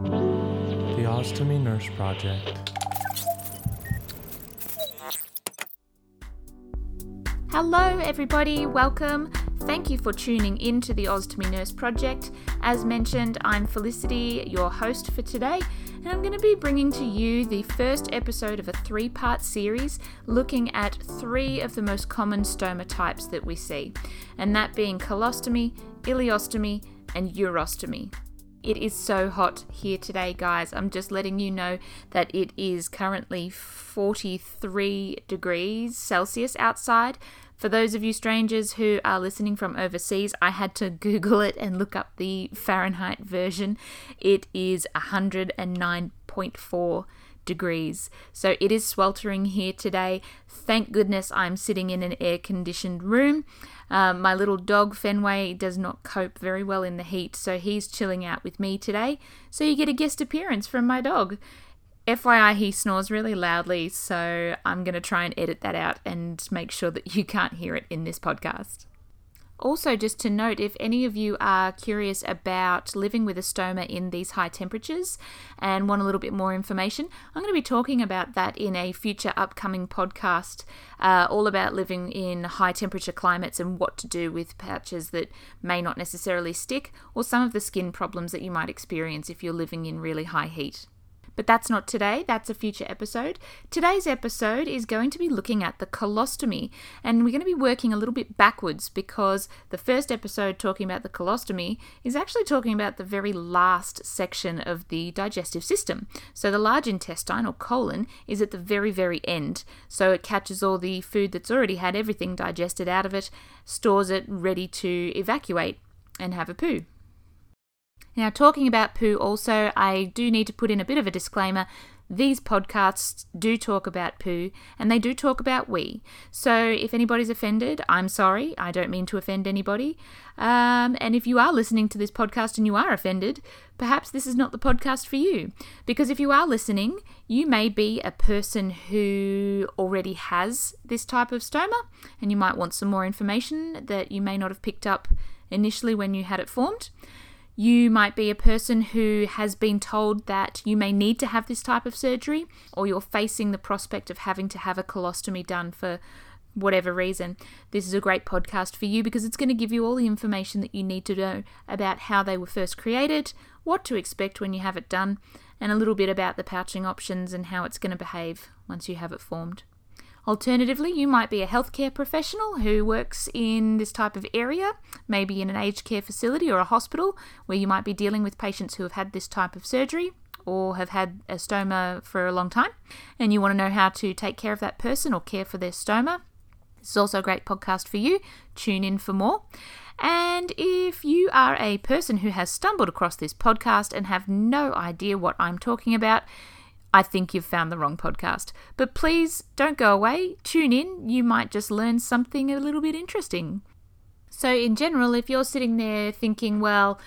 The Ostomy Nurse Project. Hello, everybody, welcome. Thank you for tuning in to the Ostomy Nurse Project. As mentioned, I'm Felicity, your host for today, and I'm going to be bringing to you the first episode of a three part series looking at three of the most common stoma types that we see, and that being colostomy, ileostomy, and urostomy. It is so hot here today, guys. I'm just letting you know that it is currently 43 degrees Celsius outside. For those of you strangers who are listening from overseas, I had to Google it and look up the Fahrenheit version. It is 109.4 degrees. So it is sweltering here today. Thank goodness I'm sitting in an air conditioned room. Um, my little dog Fenway does not cope very well in the heat, so he's chilling out with me today. So you get a guest appearance from my dog. FYI, he snores really loudly, so I'm going to try and edit that out and make sure that you can't hear it in this podcast. Also, just to note, if any of you are curious about living with a stoma in these high temperatures and want a little bit more information, I'm going to be talking about that in a future upcoming podcast, uh, all about living in high temperature climates and what to do with pouches that may not necessarily stick or some of the skin problems that you might experience if you're living in really high heat. But that's not today, that's a future episode. Today's episode is going to be looking at the colostomy, and we're going to be working a little bit backwards because the first episode talking about the colostomy is actually talking about the very last section of the digestive system. So the large intestine or colon is at the very, very end. So it catches all the food that's already had everything digested out of it, stores it ready to evacuate and have a poo. Now, talking about poo, also, I do need to put in a bit of a disclaimer. These podcasts do talk about poo and they do talk about wee. So, if anybody's offended, I'm sorry. I don't mean to offend anybody. Um, and if you are listening to this podcast and you are offended, perhaps this is not the podcast for you. Because if you are listening, you may be a person who already has this type of stoma and you might want some more information that you may not have picked up initially when you had it formed. You might be a person who has been told that you may need to have this type of surgery, or you're facing the prospect of having to have a colostomy done for whatever reason. This is a great podcast for you because it's going to give you all the information that you need to know about how they were first created, what to expect when you have it done, and a little bit about the pouching options and how it's going to behave once you have it formed. Alternatively, you might be a healthcare professional who works in this type of area, maybe in an aged care facility or a hospital, where you might be dealing with patients who have had this type of surgery or have had a stoma for a long time, and you want to know how to take care of that person or care for their stoma. This is also a great podcast for you. Tune in for more. And if you are a person who has stumbled across this podcast and have no idea what I'm talking about, I think you've found the wrong podcast. But please don't go away. Tune in. You might just learn something a little bit interesting. So, in general, if you're sitting there thinking, well,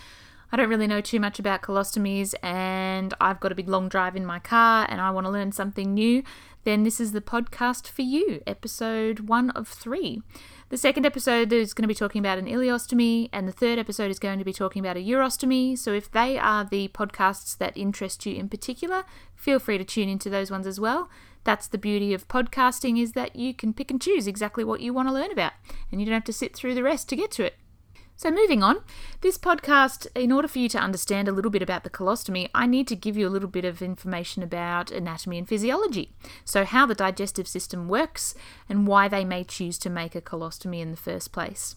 I don't really know too much about colostomies and I've got a big long drive in my car and I want to learn something new, then this is the podcast for you, episode one of three. The second episode is going to be talking about an ileostomy, and the third episode is going to be talking about a urostomy. So, if they are the podcasts that interest you in particular, feel free to tune into those ones as well. That's the beauty of podcasting is that you can pick and choose exactly what you want to learn about, and you don't have to sit through the rest to get to it. So, moving on, this podcast, in order for you to understand a little bit about the colostomy, I need to give you a little bit of information about anatomy and physiology. So, how the digestive system works and why they may choose to make a colostomy in the first place.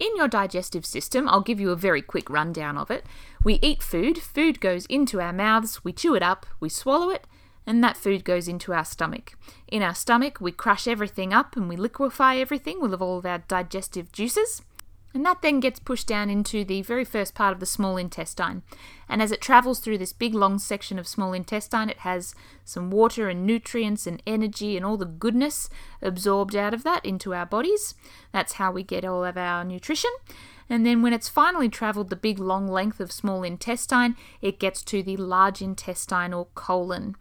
In your digestive system, I'll give you a very quick rundown of it. We eat food, food goes into our mouths, we chew it up, we swallow it, and that food goes into our stomach. In our stomach, we crush everything up and we liquefy everything with all of our digestive juices. And that then gets pushed down into the very first part of the small intestine. And as it travels through this big long section of small intestine, it has some water and nutrients and energy and all the goodness absorbed out of that into our bodies. That's how we get all of our nutrition. And then when it's finally traveled the big long length of small intestine, it gets to the large intestine or colon.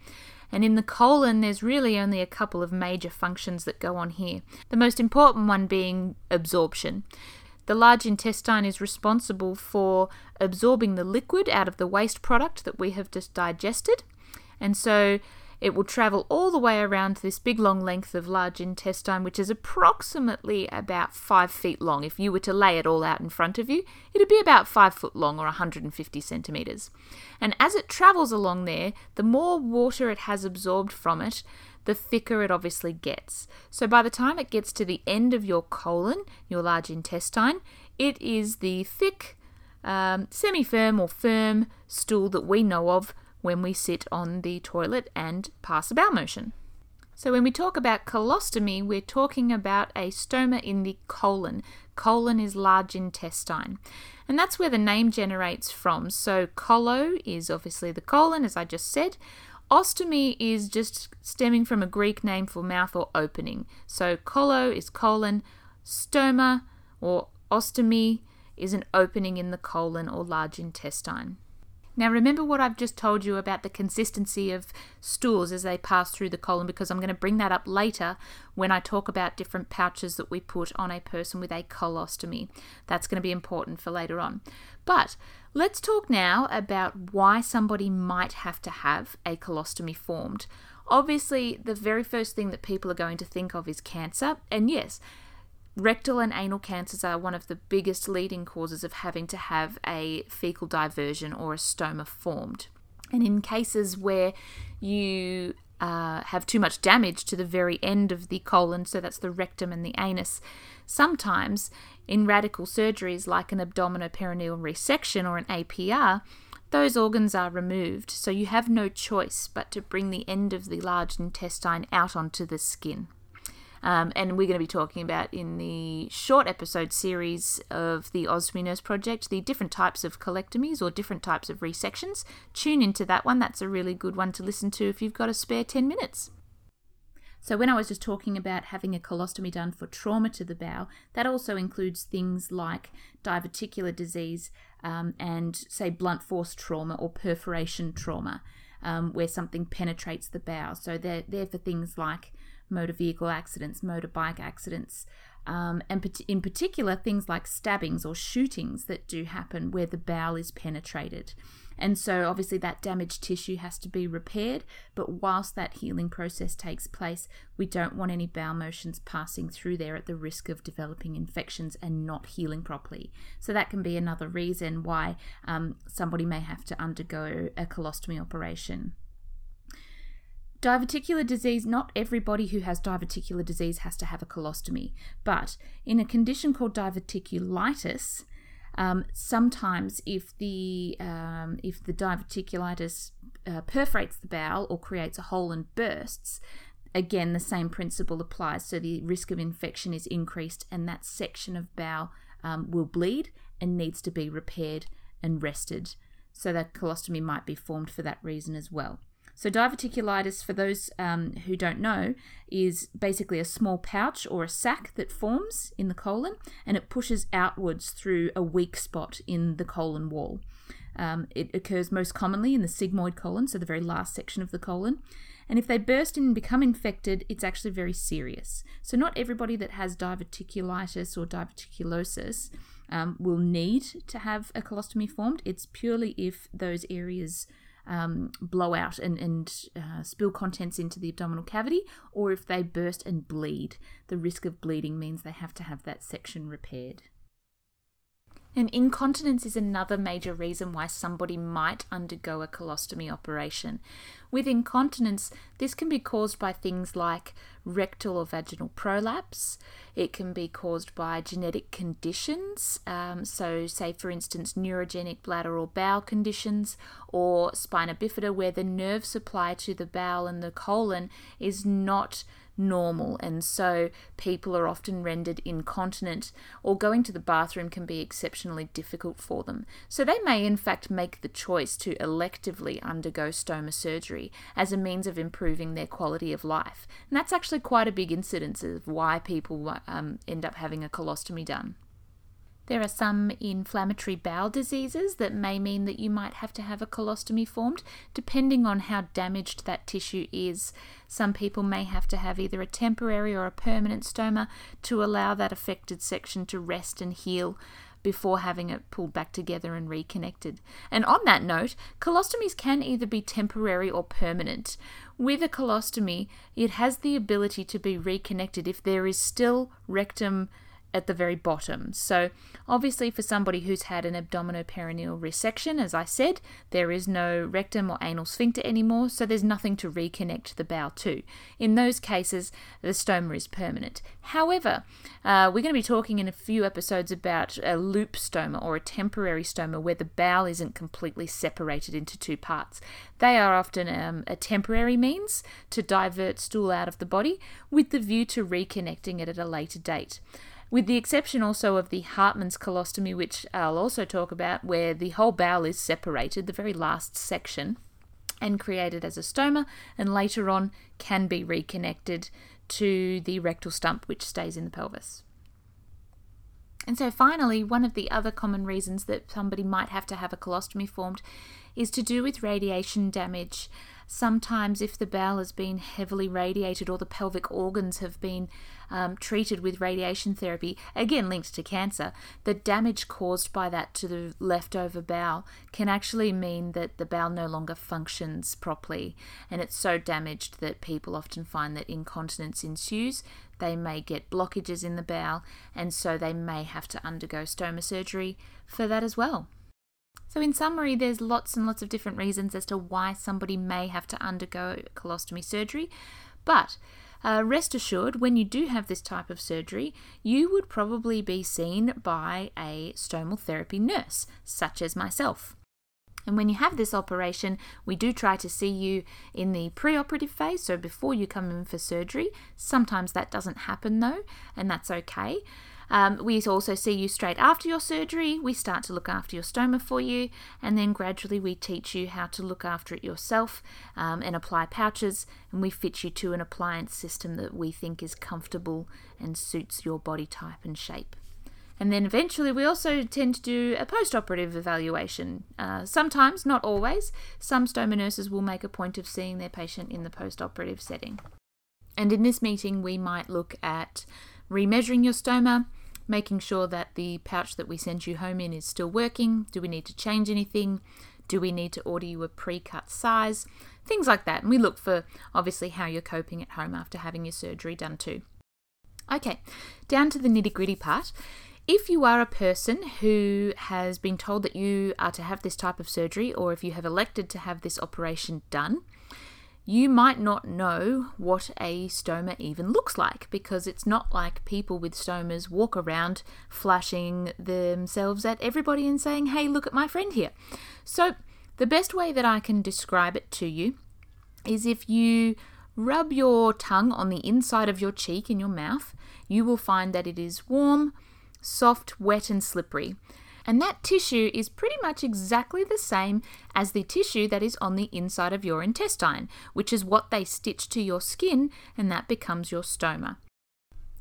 And in the colon, there's really only a couple of major functions that go on here. The most important one being absorption. The large intestine is responsible for absorbing the liquid out of the waste product that we have just digested. And so it will travel all the way around this big long length of large intestine, which is approximately about five feet long. If you were to lay it all out in front of you, it'd be about five foot long or 150 centimeters. And as it travels along there, the more water it has absorbed from it, the thicker it obviously gets. So by the time it gets to the end of your colon, your large intestine, it is the thick, um, semi firm or firm stool that we know of when we sit on the toilet and pass a bowel motion. So, when we talk about colostomy, we're talking about a stoma in the colon. Colon is large intestine. And that's where the name generates from. So, colo is obviously the colon, as I just said. Ostomy is just stemming from a Greek name for mouth or opening. So, colo is colon, stoma or ostomy is an opening in the colon or large intestine. Now, remember what I've just told you about the consistency of stools as they pass through the colon, because I'm going to bring that up later when I talk about different pouches that we put on a person with a colostomy. That's going to be important for later on. But let's talk now about why somebody might have to have a colostomy formed. Obviously, the very first thing that people are going to think of is cancer, and yes, Rectal and anal cancers are one of the biggest leading causes of having to have a fecal diversion or a stoma formed. And in cases where you uh, have too much damage to the very end of the colon, so that's the rectum and the anus, sometimes in radical surgeries like an abdominoperineal resection or an APR, those organs are removed, so you have no choice but to bring the end of the large intestine out onto the skin. Um, and we're going to be talking about in the short episode series of the Ostomy Nurse Project the different types of colectomies or different types of resections. Tune into that one. That's a really good one to listen to if you've got a spare 10 minutes. So, when I was just talking about having a colostomy done for trauma to the bowel, that also includes things like diverticular disease um, and, say, blunt force trauma or perforation trauma, um, where something penetrates the bowel. So, they're there for things like motor vehicle accidents, motorbike accidents, um, and in particular things like stabbings or shootings that do happen where the bowel is penetrated. And so, obviously, that damaged tissue has to be repaired. But whilst that healing process takes place, we don't want any bowel motions passing through there at the risk of developing infections and not healing properly. So, that can be another reason why um, somebody may have to undergo a colostomy operation. Diverticular disease, not everybody who has diverticular disease has to have a colostomy, but in a condition called diverticulitis, um, sometimes if the um, if the diverticulitis uh, perforates the bowel or creates a hole and bursts, again the same principle applies. So the risk of infection is increased, and that section of bowel um, will bleed and needs to be repaired and rested. So that colostomy might be formed for that reason as well. So, diverticulitis, for those um, who don't know, is basically a small pouch or a sac that forms in the colon and it pushes outwards through a weak spot in the colon wall. Um, it occurs most commonly in the sigmoid colon, so the very last section of the colon. And if they burst in and become infected, it's actually very serious. So, not everybody that has diverticulitis or diverticulosis um, will need to have a colostomy formed. It's purely if those areas um, blow out and, and uh, spill contents into the abdominal cavity, or if they burst and bleed. The risk of bleeding means they have to have that section repaired. And incontinence is another major reason why somebody might undergo a colostomy operation. With incontinence, this can be caused by things like rectal or vaginal prolapse. It can be caused by genetic conditions, um, so, say for instance, neurogenic bladder or bowel conditions, or spina bifida, where the nerve supply to the bowel and the colon is not normal, and so people are often rendered incontinent, or going to the bathroom can be exceptionally difficult for them. So they may, in fact, make the choice to electively undergo stoma surgery as a means of improving their quality of life. And that's actually quite a big incidence of why people um, end up having a colostomy done. There are some inflammatory bowel diseases that may mean that you might have to have a colostomy formed, depending on how damaged that tissue is. Some people may have to have either a temporary or a permanent stoma to allow that affected section to rest and heal before having it pulled back together and reconnected. And on that note, colostomies can either be temporary or permanent. With a colostomy, it has the ability to be reconnected if there is still rectum at the very bottom. So, obviously, for somebody who's had an abdominoperineal resection, as I said, there is no rectum or anal sphincter anymore, so there's nothing to reconnect the bowel to. In those cases, the stoma is permanent. However, uh, we're going to be talking in a few episodes about a loop stoma or a temporary stoma where the bowel isn't completely separated into two parts. They are often um, a temporary means to divert stool out of the body with the view to reconnecting it at a later date with the exception also of the Hartmann's colostomy, which I'll also talk about, where the whole bowel is separated, the very last section, and created as a stoma, and later on can be reconnected to the rectal stump, which stays in the pelvis. And so, finally, one of the other common reasons that somebody might have to have a colostomy formed is to do with radiation damage. Sometimes, if the bowel has been heavily radiated or the pelvic organs have been um, treated with radiation therapy, again linked to cancer, the damage caused by that to the leftover bowel can actually mean that the bowel no longer functions properly. And it's so damaged that people often find that incontinence ensues. They may get blockages in the bowel, and so they may have to undergo stoma surgery for that as well. So, in summary, there's lots and lots of different reasons as to why somebody may have to undergo colostomy surgery, but uh, rest assured, when you do have this type of surgery, you would probably be seen by a stomal therapy nurse, such as myself. And when you have this operation, we do try to see you in the preoperative phase, so before you come in for surgery. Sometimes that doesn't happen though, and that's okay. Um, we also see you straight after your surgery. We start to look after your stoma for you, and then gradually we teach you how to look after it yourself um, and apply pouches. And we fit you to an appliance system that we think is comfortable and suits your body type and shape. And then eventually, we also tend to do a post operative evaluation. Uh, sometimes, not always, some stoma nurses will make a point of seeing their patient in the post operative setting. And in this meeting, we might look at remeasuring your stoma, making sure that the pouch that we send you home in is still working. Do we need to change anything? Do we need to order you a pre cut size? Things like that. And we look for obviously how you're coping at home after having your surgery done too. Okay, down to the nitty gritty part. If you are a person who has been told that you are to have this type of surgery, or if you have elected to have this operation done, you might not know what a stoma even looks like because it's not like people with stomas walk around flashing themselves at everybody and saying, hey, look at my friend here. So, the best way that I can describe it to you is if you rub your tongue on the inside of your cheek in your mouth, you will find that it is warm, soft, wet, and slippery. And that tissue is pretty much exactly the same as the tissue that is on the inside of your intestine, which is what they stitch to your skin, and that becomes your stoma.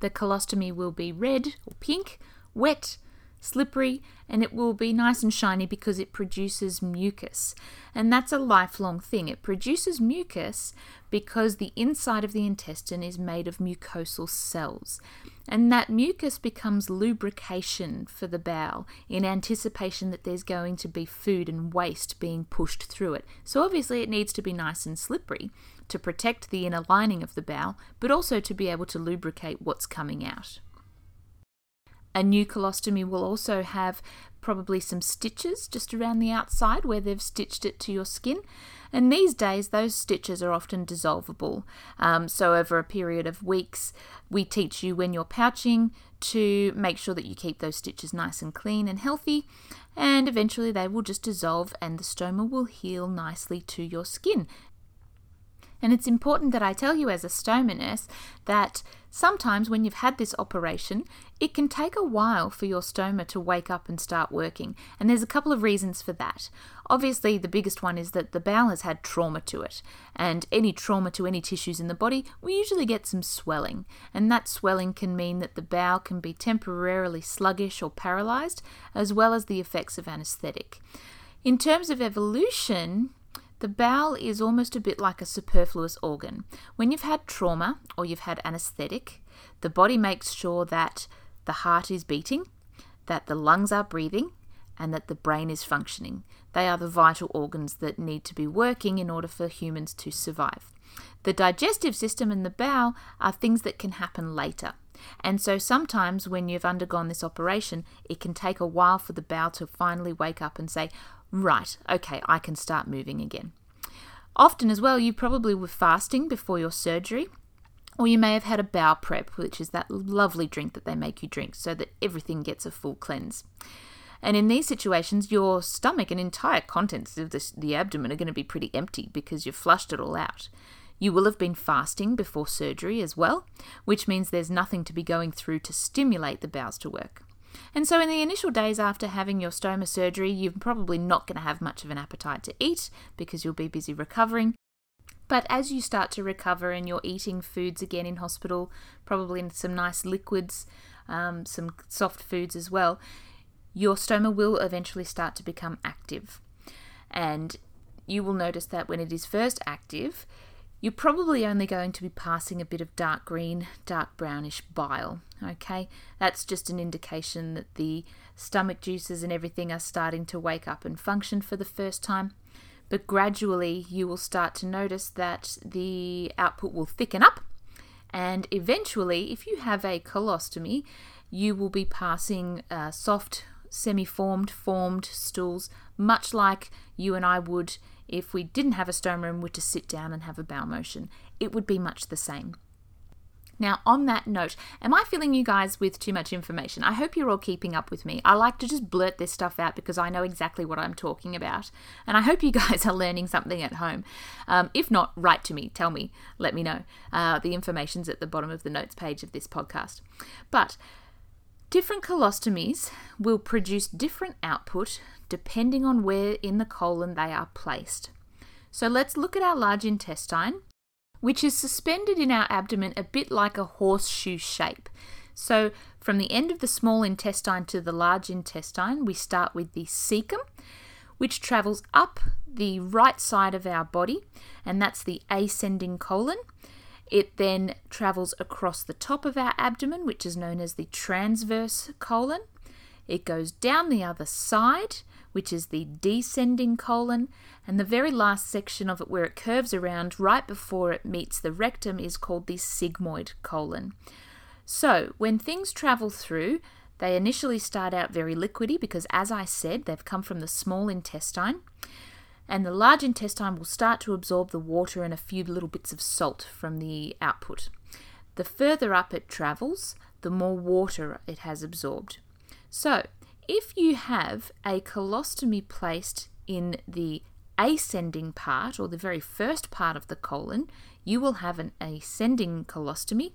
The colostomy will be red or pink, wet, slippery, and it will be nice and shiny because it produces mucus. And that's a lifelong thing. It produces mucus because the inside of the intestine is made of mucosal cells. And that mucus becomes lubrication for the bowel in anticipation that there's going to be food and waste being pushed through it. So obviously, it needs to be nice and slippery to protect the inner lining of the bowel, but also to be able to lubricate what's coming out. A new colostomy will also have probably some stitches just around the outside where they've stitched it to your skin. And these days, those stitches are often dissolvable. Um, so, over a period of weeks, we teach you when you're pouching to make sure that you keep those stitches nice and clean and healthy. And eventually, they will just dissolve and the stoma will heal nicely to your skin. And it's important that I tell you as a stoma nurse that sometimes when you've had this operation, it can take a while for your stoma to wake up and start working. And there's a couple of reasons for that. Obviously, the biggest one is that the bowel has had trauma to it. And any trauma to any tissues in the body, we usually get some swelling. And that swelling can mean that the bowel can be temporarily sluggish or paralyzed, as well as the effects of anesthetic. In terms of evolution, the bowel is almost a bit like a superfluous organ. When you've had trauma or you've had anesthetic, the body makes sure that the heart is beating, that the lungs are breathing, and that the brain is functioning. They are the vital organs that need to be working in order for humans to survive. The digestive system and the bowel are things that can happen later. And so sometimes when you've undergone this operation, it can take a while for the bowel to finally wake up and say, right, okay, I can start moving again. Often, as well, you probably were fasting before your surgery, or you may have had a bowel prep, which is that lovely drink that they make you drink so that everything gets a full cleanse. And in these situations, your stomach and entire contents of the, the abdomen are going to be pretty empty because you've flushed it all out. You will have been fasting before surgery as well, which means there's nothing to be going through to stimulate the bowels to work. And so, in the initial days after having your stoma surgery, you're probably not going to have much of an appetite to eat because you'll be busy recovering. But as you start to recover and you're eating foods again in hospital, probably in some nice liquids, um, some soft foods as well, your stoma will eventually start to become active. And you will notice that when it is first active, you're probably only going to be passing a bit of dark green, dark brownish bile. Okay, that's just an indication that the stomach juices and everything are starting to wake up and function for the first time. But gradually, you will start to notice that the output will thicken up, and eventually, if you have a colostomy, you will be passing uh, soft, semi formed, formed stools, much like you and I would if we didn't have a stoma and were to sit down and have a bowel motion. It would be much the same. Now, on that note, am I filling you guys with too much information? I hope you're all keeping up with me. I like to just blurt this stuff out because I know exactly what I'm talking about. And I hope you guys are learning something at home. Um, if not, write to me, tell me, let me know. Uh, the information's at the bottom of the notes page of this podcast. But different colostomies will produce different output depending on where in the colon they are placed. So let's look at our large intestine, which is suspended in our abdomen a bit like a horseshoe shape. So from the end of the small intestine to the large intestine, we start with the cecum, which travels up the right side of our body, and that's the ascending colon. It then travels across the top of our abdomen, which is known as the transverse colon. It goes down the other side, which is the descending colon, and the very last section of it where it curves around right before it meets the rectum is called the sigmoid colon. So, when things travel through, they initially start out very liquidy because, as I said, they've come from the small intestine, and the large intestine will start to absorb the water and a few little bits of salt from the output. The further up it travels, the more water it has absorbed. So, if you have a colostomy placed in the ascending part or the very first part of the colon, you will have an ascending colostomy.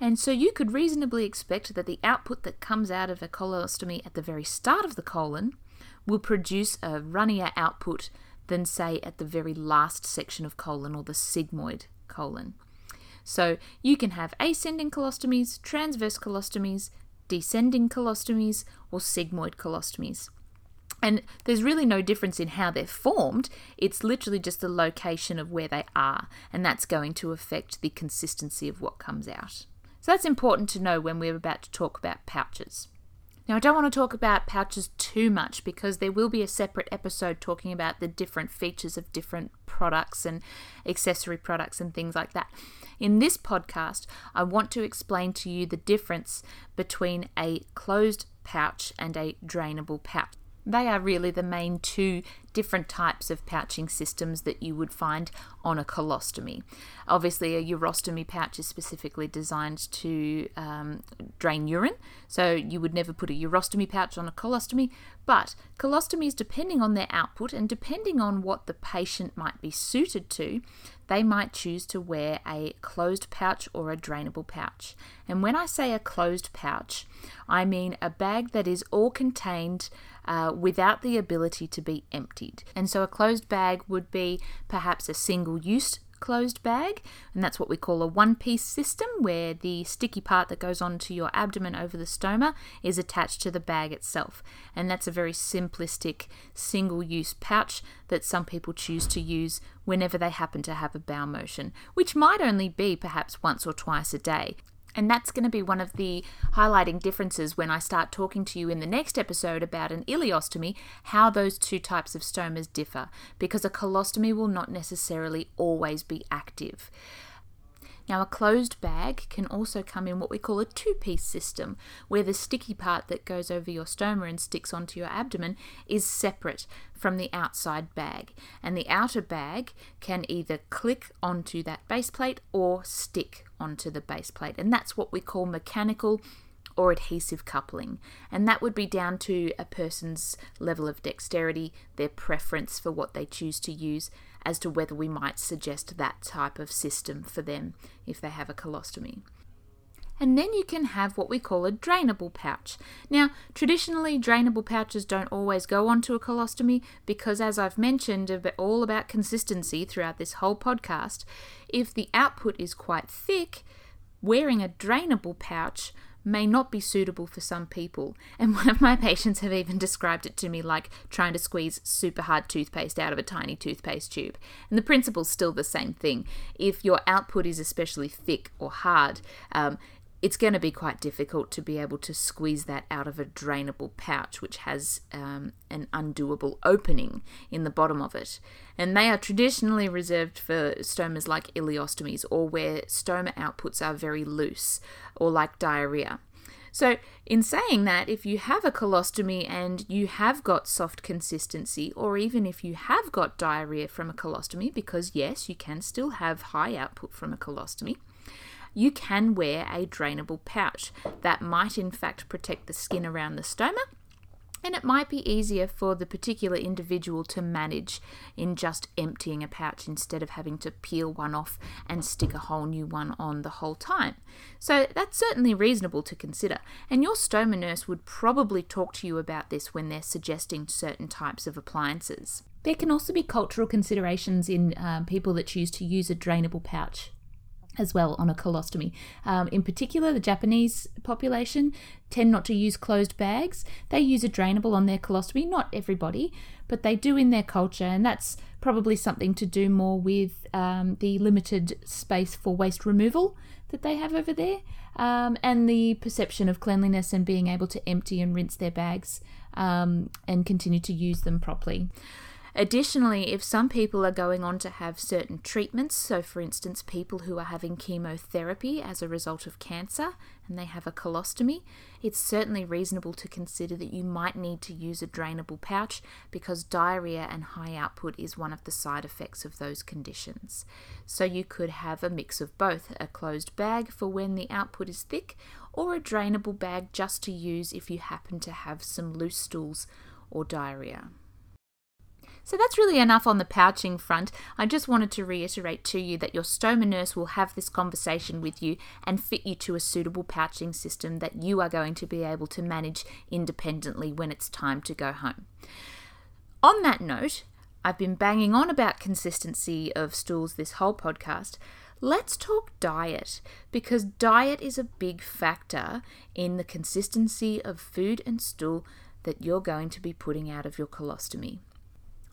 And so you could reasonably expect that the output that comes out of a colostomy at the very start of the colon will produce a runnier output than, say, at the very last section of colon or the sigmoid colon. So you can have ascending colostomies, transverse colostomies, descending colostomies, or sigmoid colostomies. And there's really no difference in how they're formed, it's literally just the location of where they are, and that's going to affect the consistency of what comes out. So that's important to know when we're about to talk about pouches. Now, I don't want to talk about pouches too much because there will be a separate episode talking about the different features of different products and accessory products and things like that. In this podcast, I want to explain to you the difference between a closed pouch and a drainable pouch. They are really the main two different types of pouching systems that you would find on a colostomy. Obviously, a urostomy pouch is specifically designed to um, drain urine, so you would never put a urostomy pouch on a colostomy. But colostomies, depending on their output and depending on what the patient might be suited to, they might choose to wear a closed pouch or a drainable pouch. And when I say a closed pouch, I mean a bag that is all contained uh, without the ability to be emptied. And so a closed bag would be perhaps a single use closed bag, and that's what we call a one piece system where the sticky part that goes onto your abdomen over the stoma is attached to the bag itself. And that's a very simplistic single use pouch that some people choose to use whenever they happen to have a bowel motion, which might only be perhaps once or twice a day. And that's going to be one of the highlighting differences when I start talking to you in the next episode about an ileostomy, how those two types of stomas differ, because a colostomy will not necessarily always be active. Now, a closed bag can also come in what we call a two piece system, where the sticky part that goes over your stoma and sticks onto your abdomen is separate from the outside bag. And the outer bag can either click onto that base plate or stick onto the base plate. And that's what we call mechanical or adhesive coupling. And that would be down to a person's level of dexterity, their preference for what they choose to use, as to whether we might suggest that type of system for them if they have a colostomy. And then you can have what we call a drainable pouch. Now, traditionally, drainable pouches don't always go onto a colostomy because, as I've mentioned, all about consistency throughout this whole podcast, if the output is quite thick, wearing a drainable pouch may not be suitable for some people. And one of my patients have even described it to me like trying to squeeze super hard toothpaste out of a tiny toothpaste tube. And the principle's still the same thing. If your output is especially thick or hard, um, it's going to be quite difficult to be able to squeeze that out of a drainable pouch, which has um, an undoable opening in the bottom of it. And they are traditionally reserved for stomas like ileostomies or where stoma outputs are very loose or like diarrhea. So, in saying that, if you have a colostomy and you have got soft consistency, or even if you have got diarrhea from a colostomy, because yes, you can still have high output from a colostomy, you can wear a drainable pouch that might in fact protect the skin around the stoma and it might be easier for the particular individual to manage in just emptying a pouch instead of having to peel one off and stick a whole new one on the whole time. So that's certainly reasonable to consider, and your stoma nurse would probably talk to you about this when they're suggesting certain types of appliances. There can also be cultural considerations in um, people that choose to use a drainable pouch as well on a colostomy. Um, in particular, the Japanese population tend not to use closed bags. They use a drainable on their colostomy. Not everybody, but they do in their culture, and that's probably something to do more with um, the limited space for waste removal that they have over there, um, and the perception of cleanliness and being able to empty and rinse their bags um, and continue to use them properly. Additionally, if some people are going on to have certain treatments, so for instance, people who are having chemotherapy as a result of cancer and they have a colostomy, it's certainly reasonable to consider that you might need to use a drainable pouch because diarrhea and high output is one of the side effects of those conditions. So you could have a mix of both a closed bag for when the output is thick or a drainable bag just to use if you happen to have some loose stools or diarrhea. So that's really enough on the pouching front. I just wanted to reiterate to you that your stoma nurse will have this conversation with you and fit you to a suitable pouching system that you are going to be able to manage independently when it's time to go home. On that note, I've been banging on about consistency of stools this whole podcast. Let's talk diet because diet is a big factor in the consistency of food and stool that you're going to be putting out of your colostomy.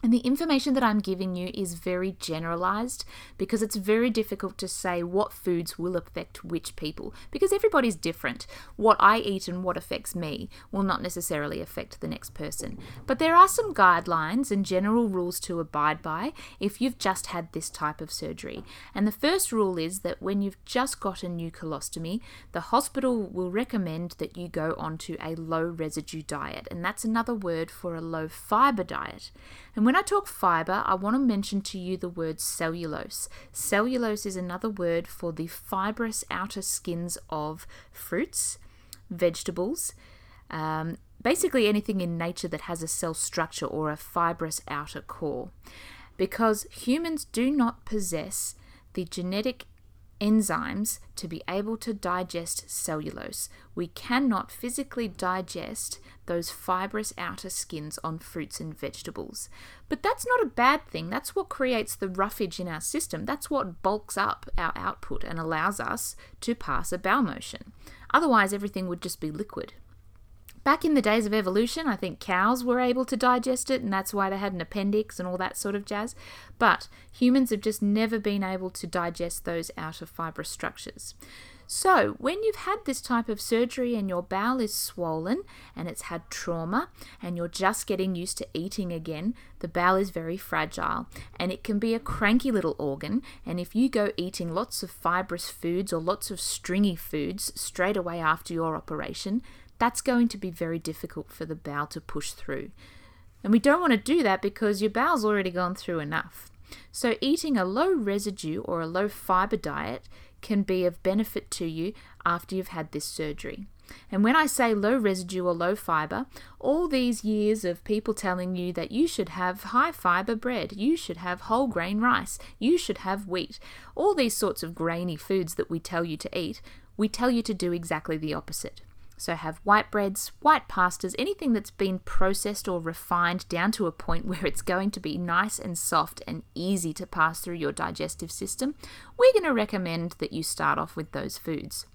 And the information that I'm giving you is very generalized because it's very difficult to say what foods will affect which people because everybody's different. What I eat and what affects me will not necessarily affect the next person. But there are some guidelines and general rules to abide by if you've just had this type of surgery. And the first rule is that when you've just got a new colostomy, the hospital will recommend that you go onto a low residue diet. And that's another word for a low fiber diet. And when I talk fiber, I want to mention to you the word cellulose. Cellulose is another word for the fibrous outer skins of fruits, vegetables, um, basically anything in nature that has a cell structure or a fibrous outer core. Because humans do not possess the genetic enzymes to be able to digest cellulose. We cannot physically digest those fibrous outer skins on fruits and vegetables. But that's not a bad thing. That's what creates the roughage in our system. That's what bulks up our output and allows us to pass a bowel motion. Otherwise, everything would just be liquid. Back in the days of evolution, I think cows were able to digest it, and that's why they had an appendix and all that sort of jazz. But humans have just never been able to digest those outer fibrous structures. So, when you've had this type of surgery and your bowel is swollen and it's had trauma and you're just getting used to eating again, the bowel is very fragile and it can be a cranky little organ. And if you go eating lots of fibrous foods or lots of stringy foods straight away after your operation, that's going to be very difficult for the bowel to push through. And we don't want to do that because your bowel's already gone through enough. So, eating a low residue or a low fiber diet can be of benefit to you after you've had this surgery. And when I say low residue or low fiber, all these years of people telling you that you should have high fiber bread, you should have whole grain rice, you should have wheat, all these sorts of grainy foods that we tell you to eat, we tell you to do exactly the opposite. So have white breads, white pastas, anything that's been processed or refined down to a point where it's going to be nice and soft and easy to pass through your digestive system. We're going to recommend that you start off with those foods.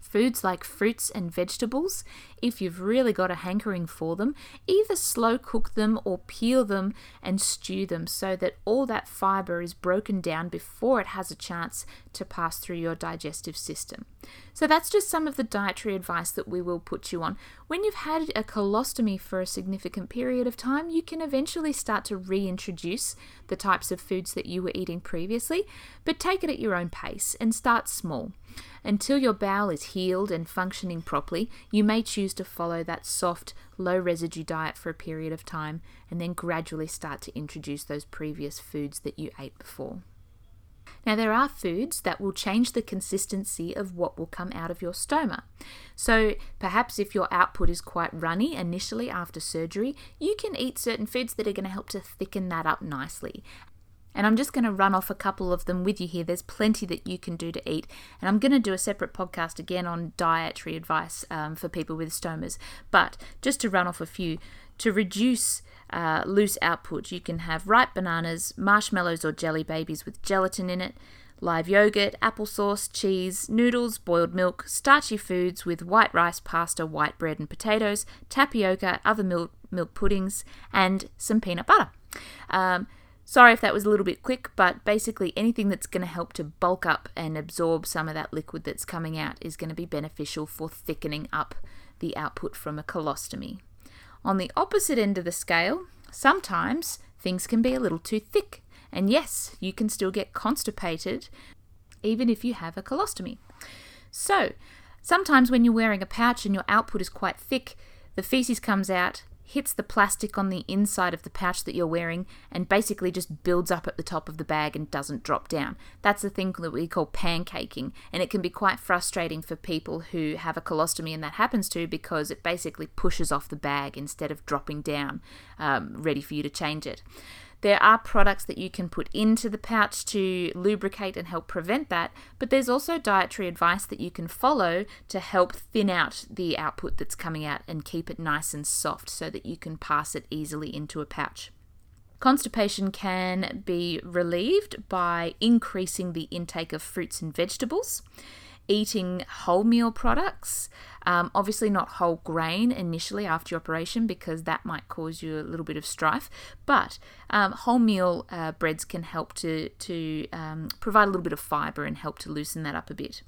Foods like fruits and vegetables, if you've really got a hankering for them, either slow cook them or peel them and stew them so that all that fiber is broken down before it has a chance to pass through your digestive system. So that's just some of the dietary advice that we will put you on. When you've had a colostomy for a significant period of time, you can eventually start to reintroduce the types of foods that you were eating previously, but take it at your own pace and start small. Until your bowel is healed and functioning properly, you may choose to follow that soft, low residue diet for a period of time and then gradually start to introduce those previous foods that you ate before. Now, there are foods that will change the consistency of what will come out of your stoma. So, perhaps if your output is quite runny initially after surgery, you can eat certain foods that are going to help to thicken that up nicely. And I'm just going to run off a couple of them with you here. There's plenty that you can do to eat. And I'm going to do a separate podcast again on dietary advice um, for people with stomas. But just to run off a few, to reduce uh, loose output, you can have ripe bananas, marshmallows or jelly babies with gelatin in it, live yogurt, applesauce, cheese, noodles, boiled milk, starchy foods with white rice, pasta, white bread, and potatoes, tapioca, other milk, milk puddings, and some peanut butter. Um, Sorry if that was a little bit quick, but basically anything that's going to help to bulk up and absorb some of that liquid that's coming out is going to be beneficial for thickening up the output from a colostomy. On the opposite end of the scale, sometimes things can be a little too thick, and yes, you can still get constipated even if you have a colostomy. So, sometimes when you're wearing a pouch and your output is quite thick, the feces comes out hits the plastic on the inside of the pouch that you're wearing and basically just builds up at the top of the bag and doesn't drop down. That's the thing that we call pancaking, and it can be quite frustrating for people who have a colostomy and that happens to because it basically pushes off the bag instead of dropping down, um, ready for you to change it. There are products that you can put into the pouch to lubricate and help prevent that, but there's also dietary advice that you can follow to help thin out the output that's coming out and keep it nice and soft so that you can pass it easily into a pouch. Constipation can be relieved by increasing the intake of fruits and vegetables eating wholemeal products. Um, obviously, not whole grain initially after your operation because that might cause you a little bit of strife. But um, wholemeal uh, breads can help to to um, provide a little bit of fiber and help to loosen that up a bit.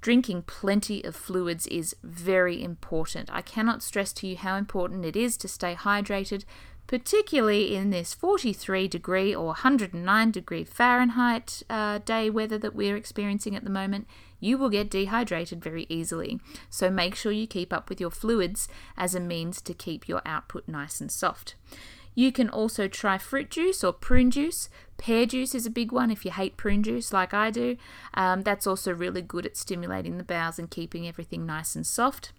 Drinking plenty of fluids is very important. I cannot stress to you how important it is to stay hydrated, particularly in this 43 degree or 109 degree Fahrenheit uh, day weather that we're experiencing at the moment you will get dehydrated very easily. So make sure you keep up with your fluids as a means to keep your output nice and soft. You can also try fruit juice or prune juice. Pear juice is a big one if you hate prune juice like I do. Um, that's also really good at stimulating the bowels and keeping everything nice and soft.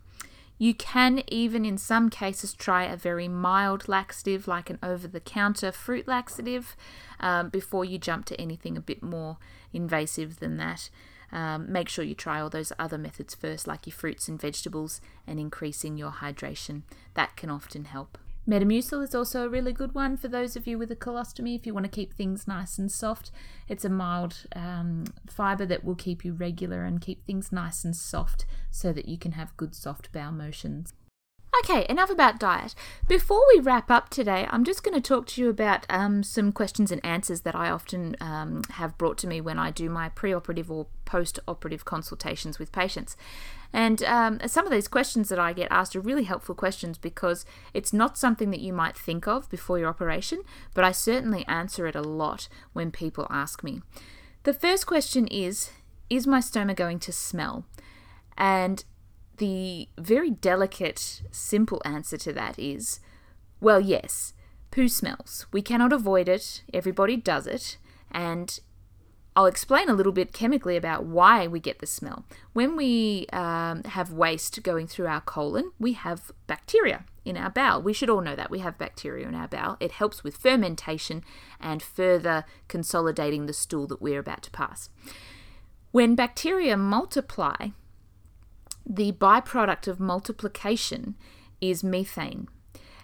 You can even, in some cases, try a very mild laxative like an over the counter fruit laxative um, before you jump to anything a bit more invasive than that. Um, make sure you try all those other methods first, like your fruits and vegetables, and increasing your hydration. That can often help. Metamucil is also a really good one for those of you with a colostomy if you want to keep things nice and soft. It's a mild um, fiber that will keep you regular and keep things nice and soft so that you can have good soft bowel motions. Okay, enough about diet. Before we wrap up today, I'm just going to talk to you about um, some questions and answers that I often um, have brought to me when I do my preoperative or post operative consultations with patients. And um, some of these questions that I get asked are really helpful questions because it's not something that you might think of before your operation, but I certainly answer it a lot when people ask me. The first question is Is my stoma going to smell? And the very delicate, simple answer to that is well, yes, poo smells. We cannot avoid it, everybody does it, and I'll explain a little bit chemically about why we get the smell. When we um, have waste going through our colon, we have bacteria in our bowel. We should all know that we have bacteria in our bowel. It helps with fermentation and further consolidating the stool that we're about to pass. When bacteria multiply, the byproduct of multiplication is methane.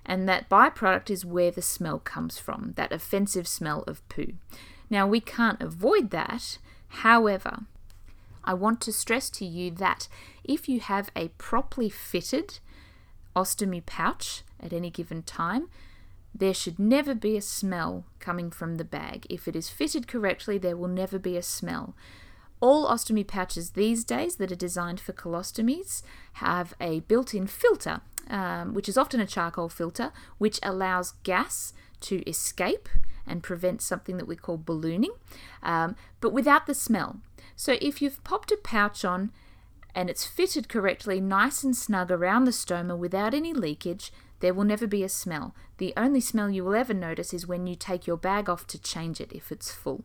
And that byproduct is where the smell comes from, that offensive smell of poo. Now, we can't avoid that. However, I want to stress to you that if you have a properly fitted ostomy pouch at any given time, there should never be a smell coming from the bag. If it is fitted correctly, there will never be a smell. All ostomy pouches these days that are designed for colostomies have a built in filter, um, which is often a charcoal filter, which allows gas to escape and prevent something that we call ballooning, um, but without the smell. So if you've popped a pouch on and it's fitted correctly, nice and snug around the stoma without any leakage, there will never be a smell. The only smell you will ever notice is when you take your bag off to change it if it's full.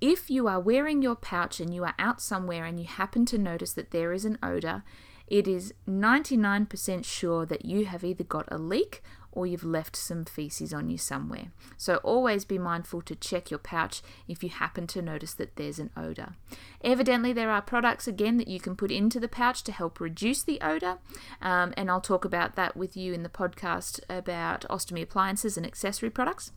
If you are wearing your pouch and you are out somewhere and you happen to notice that there is an odor, it is 99% sure that you have either got a leak or you've left some feces on you somewhere. So always be mindful to check your pouch if you happen to notice that there's an odour. Evidently, there are products again that you can put into the pouch to help reduce the odour, um, and I'll talk about that with you in the podcast about ostomy appliances and accessory products.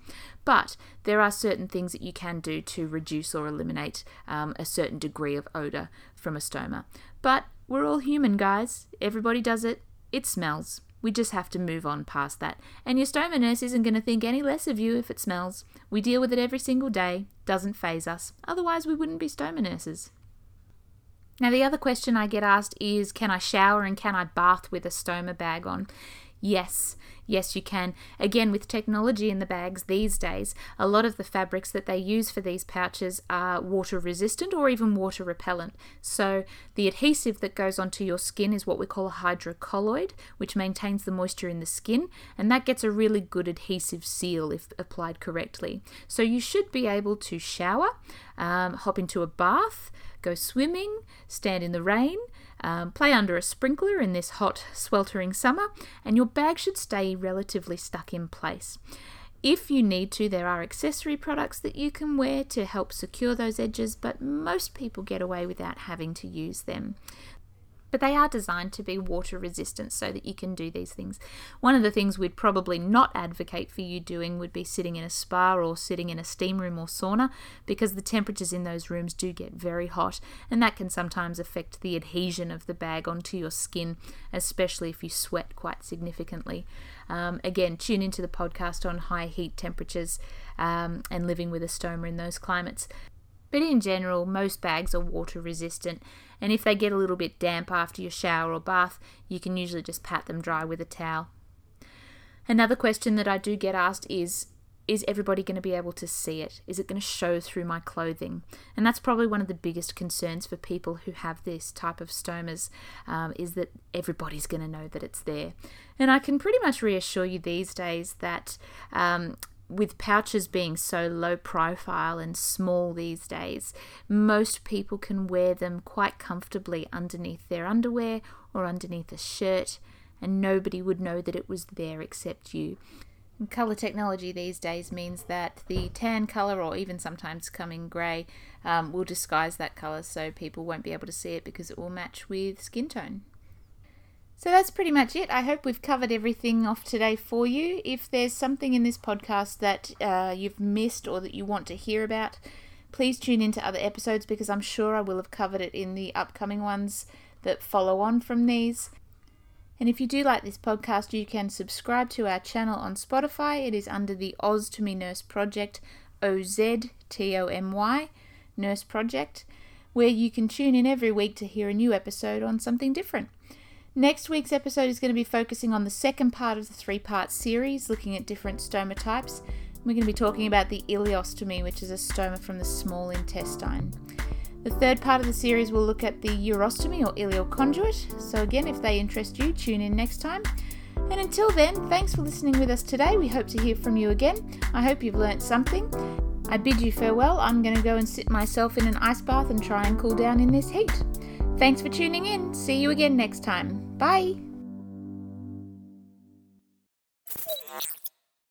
But there are certain things that you can do to reduce or eliminate um, a certain degree of odour from a stoma. But we're all human, guys. Everybody does it. It smells. We just have to move on past that. And your stoma nurse isn't going to think any less of you if it smells. We deal with it every single day, doesn't faze us. Otherwise, we wouldn't be stoma nurses. Now, the other question I get asked is can I shower and can I bath with a stoma bag on? Yes, yes, you can. Again, with technology in the bags these days, a lot of the fabrics that they use for these pouches are water resistant or even water repellent. So, the adhesive that goes onto your skin is what we call a hydrocolloid, which maintains the moisture in the skin, and that gets a really good adhesive seal if applied correctly. So, you should be able to shower, um, hop into a bath, go swimming, stand in the rain um, play under a sprinkler in this hot, sweltering summer, and your bag should stay relatively stuck in place. If you need to, there are accessory products that you can wear to help secure those edges, but most people get away without having to use them but they are designed to be water resistant so that you can do these things. One of the things we'd probably not advocate for you doing would be sitting in a spa or sitting in a steam room or sauna because the temperatures in those rooms do get very hot and that can sometimes affect the adhesion of the bag onto your skin, especially if you sweat quite significantly. Um, again, tune into the podcast on high heat temperatures um, and living with a stoma in those climates. But in general, most bags are water resistant, and if they get a little bit damp after your shower or bath, you can usually just pat them dry with a towel. Another question that I do get asked is is everybody going to be able to see it? Is it going to show through my clothing? And that's probably one of the biggest concerns for people who have this type of stomas um, is that everybody's going to know that it's there. And I can pretty much reassure you these days that um, with pouches being so low profile and small these days, most people can wear them quite comfortably underneath their underwear or underneath a shirt, and nobody would know that it was there except you. Color technology these days means that the tan color, or even sometimes coming grey, um, will disguise that color so people won't be able to see it because it will match with skin tone. So that's pretty much it. I hope we've covered everything off today for you. If there's something in this podcast that uh, you've missed or that you want to hear about, please tune into other episodes because I'm sure I will have covered it in the upcoming ones that follow on from these. And if you do like this podcast, you can subscribe to our channel on Spotify. It is under the Oztomy Nurse Project, O Z T O M Y, Nurse Project, where you can tune in every week to hear a new episode on something different. Next week's episode is going to be focusing on the second part of the three part series, looking at different stoma types. We're going to be talking about the ileostomy, which is a stoma from the small intestine. The third part of the series will look at the urostomy or ileal conduit. So, again, if they interest you, tune in next time. And until then, thanks for listening with us today. We hope to hear from you again. I hope you've learnt something. I bid you farewell. I'm going to go and sit myself in an ice bath and try and cool down in this heat. Thanks for tuning in. See you again next time. Bye.